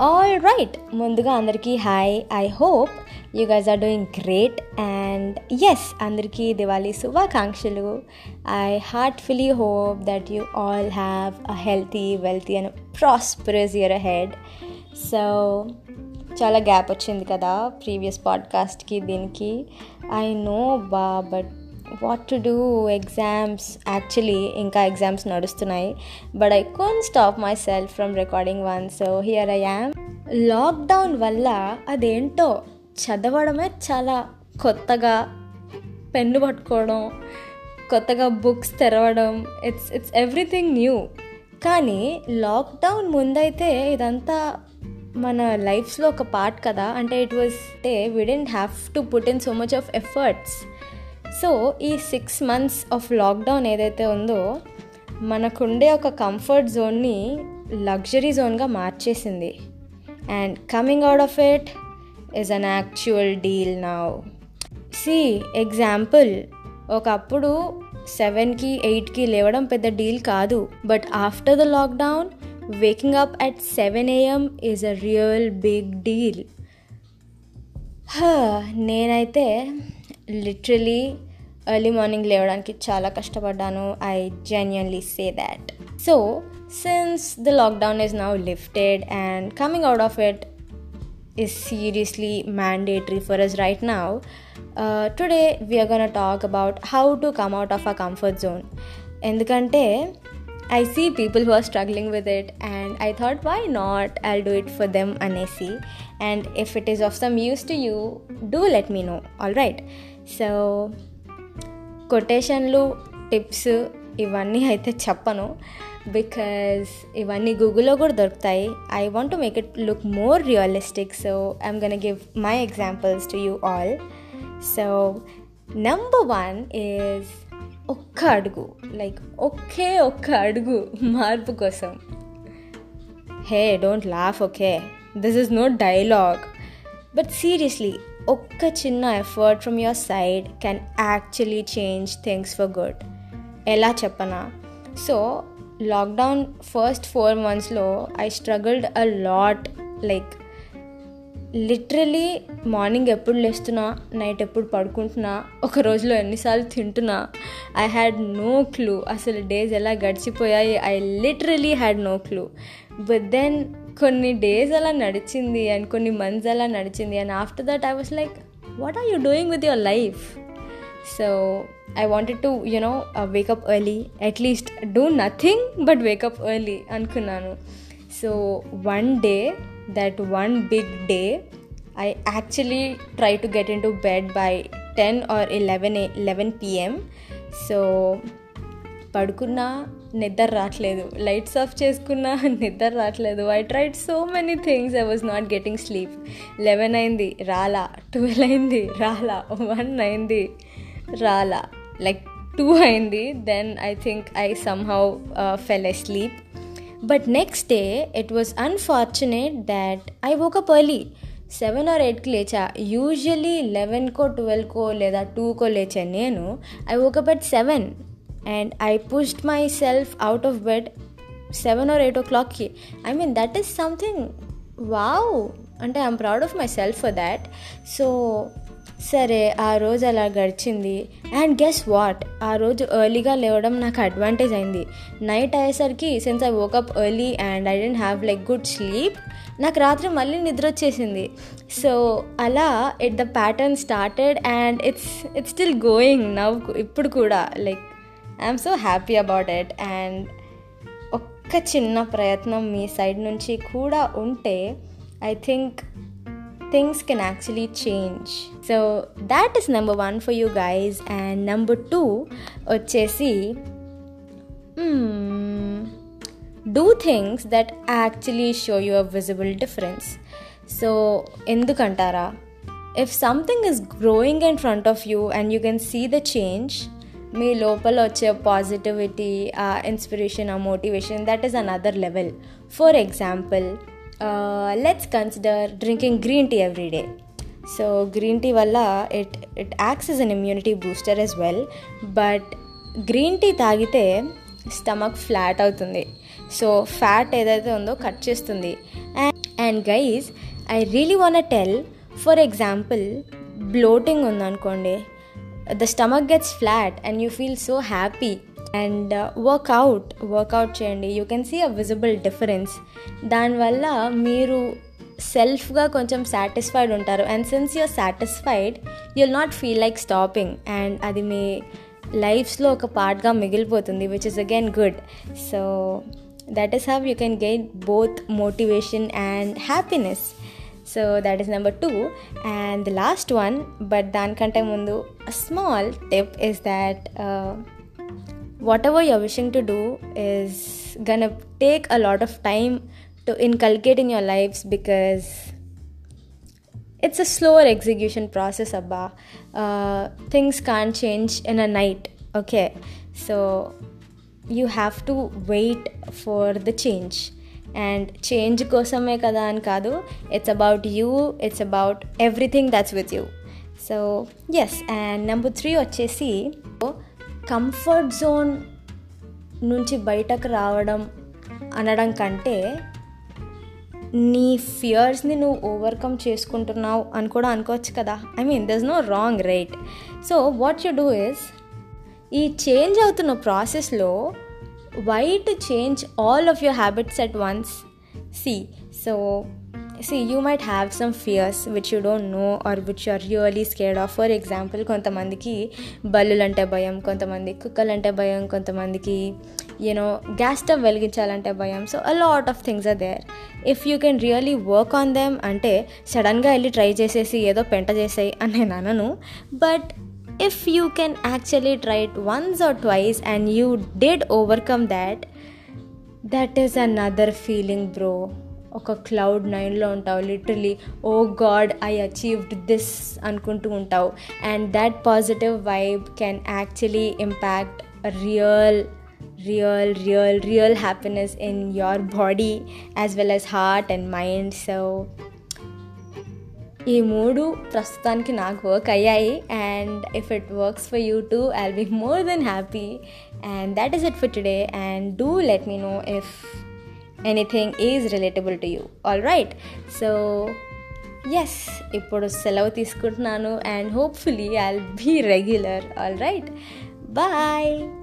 All right ముందుగా అందరికీ hi I hope you guys are doing great and yes అందరికీ దివాళీ శుభాకాంక్షలు. I heartfully hope that you all have a healthy wealthy and prosperous your head so చాలా gap వచ్చింది కదా previous పాడ్కాస్ట్కి దీనికి. I know బా but what to do exams actually ఇంకా exams నడుస్తున్నాయి. But I can't stop myself from recording one so here I am. Lockdown వల్ల అదేంటో చదవడమే చాలా కొత్తగా పెన్ను పట్టుకోవడం కొత్తగా బుక్స్ తెరవడం ఇట్స్ ఇట్స్ ఎవ్రీథింగ్ న్యూ కానీ లాక్డౌన్ ముందైతే ఇదంతా మన లైఫ్స్లో ఒక పార్ట్ కదా. అంటే ఇట్ వాజ్ టే we didn't have to put in so much of efforts so ఈ సిక్స్ మంత్స్ ఆఫ్ లాక్డౌన్ ఏదైతే ఉందో మనకుండే ఒక కంఫర్ట్ జోన్ని లగ్జరీ జోన్గా మార్చేసింది. And coming out of it is an actual deal now see example ఒకప్పుడు సెవెన్కి ఎయిట్కి లేవడం పెద్ద డీల్ కాదు. But after the lockdown waking up at seven AM is a real big deal నేనైతే లిటరలీ ఎర్లీ మార్నింగ్ లేవడానికి చాలా కష్టపడ్డాను. I genuinely say that so since the lockdown is now lifted and coming out of it is seriously mandatory for us right now. Uh, today, we are going to talk about how to come out of our comfort zone. ఎందుకంటే I see people who are struggling with it and I thought why not I do it for them అనేసి. And if it is of some use to you do let me know all right so కొటేషన్లు tips ఇవన్నీ అయితే చెప్పను. Because ఇవన్నీ గూగుల్లో కూడా దొరుకుతాయి. I want to make it look more realistic so I'm gonna give my examples to you all so number one is ఒక్క అడుగు. Like ఒకే ఒక్క అడుగు మార్పు కోసం. Hey don't laugh okay this is no dialogue but seriously ఒక్క చిన్న effort from your side can actually change things for good ఎలా చెప్పనా? సో లాక్డౌన్ ఫస్ట్ ఫోర్ మంత్స్లో I struggled a lot like literally morning ఎప్పుడు లేస్తున్నా night ఎప్పుడు పడుకుంటున్నా ఒక రోజులో ఎన్నిసార్లు తింటున్నా ఐ హ్యాడ్ నో క్లూ అసలు డేస్ ఎలా గడిచిపోయాయి? I literally had no clue but then కొన్ని డేస్ అలా నడిచింది అండ్ కొన్ని మంత్స్ అలా నడిచింది. And after that I was like what are you doing with your life so I wanted to you know wake up early at least do nothing but wake up early అనుకున్నాను. So one day that one big day I actually try to get into bed by ten or eleven eleven PM so పడుకున్నా నిద్ర రావట్లేదు. Lights off చేసుకున్నా నిద్ర రావట్లేదు. I tried so many things I was not getting sleep eleven అయింది. రాలా. Twelve అయింది. రాలా. వన్ అయింది. రాలా. లైక్ టూ అయింది. Then I think I somehow fell asleep but next day it was unfortunate that I woke up early seven or ఎయిట్కి లేచా. Usually లెవెన్కో ట్వెల్వ్కో లేదా టూకో లేచా నేను. I woke up but seven and I pushed myself out of bed seven or eight ఓ క్లాక్కి I mean that is something wow అంటే I'm proud of myself for that so సరే ఆ రోజు అలా గడిచింది. అండ్ గెస్ వాట్ ఆ రోజు ఎర్లీగా లేవడం నాకు అడ్వాంటేజ్ అయింది. నైట్ అయ్యేసరికి since I woke up early and I didn't have like good sleep నాకు రాత్రి మళ్ళీ నిద్ర వచ్చేసింది. సో అలా it the pattern started and it's it's still going now ఇప్పుడు కూడా like I'm so happy about it and ఒక్క చిన్న ప్రయత్నం మీ సైడ్ నుంచి కూడా ఉంటే I think things can actually change so that is number one for you guys and number two వచ్చేసి do things that actually show you a visible difference so ఎందుకంటారా? If something is growing in front of you and you can see the change మీ లోపల వచ్చే positivity ఆ inspiration ఆ motivation that is another level for example let's consider drinking green tea every day so green tea వల్ల it it acts as an immunity booster as well but green tea తాగితే stomach flat అవుతుంది. So fat ఏదైతే ఉందో cut చేస్తుంది. And and guys I really want tell for example bloating ఉందనుకోండి the stomach gets flat and you feel so happy and workout workout చేయండి. You can see a visible difference దానివల్ల మీరు సెల్ఫ్గా కొంచెం satisfied ఉంటారు. And since you're satisfied you'll not feel like stopping and అది మీ లైఫ్స్లో ఒక పార్ట్గా మిగిలిపోతుంది which is again good so that is how you can gain both motivation and happiness so that is number two and the last one but దానికంటే ముందు small tip is that whatever you're wishing to do is gonna take a lot of time to inculcate in your lives because it's a slower execution process abba uh, things can't change in a night okay so you have to wait for the change And change కోసమే కదా అని కాదు. It's about you it's about everything that's with you so yes and number three వచ్చేసి comfort zone నుంచి బయటకు రావడం అనడం కంటే నీ ఫియర్స్ని నువ్వు ఓవర్కమ్ చేసుకుంటున్నావు అని కూడా అనుకోవచ్చు కదా. I mean there's no wrong right so what you do is ఈ చేంజ్ అవుతున్న ప్రాసెస్లో why to change all of your habits at once see so see you might have some fears which you don't know or which you are really scared of for example కొంతమందికి బల్లులంటే భయం కొంతమంది కుక్కలంటే భయం కొంతమందికి you know gas stove వెలిగించాలంటే భయం. So a lot of things are there if you can really work on them అంటే సడన్గా వెళ్ళి ట్రై చేసేసి ఏదో పెంట చేసాయి అని నేను అనను. But if you can actually try it once or twice and you did overcome that that is another feeling bro ఒక క్లౌడ్ నైన్లో ఉంటావు literally oh god I achieved this అనుకుంటూ ఉంటావు. And that positive vibe can actually impact real real real real happiness in your body as well as heart and mind so ఈ మూడు ప్రస్తుతానికి నాకు work అయ్యాయి and if it works for you too I'll be more than happy and that is it for today and do let me know if anything is relatable to you all right so yes ఇప్పుడు సెలవు తీసుకుంటున్నాను and hopefully I'll be regular all right bye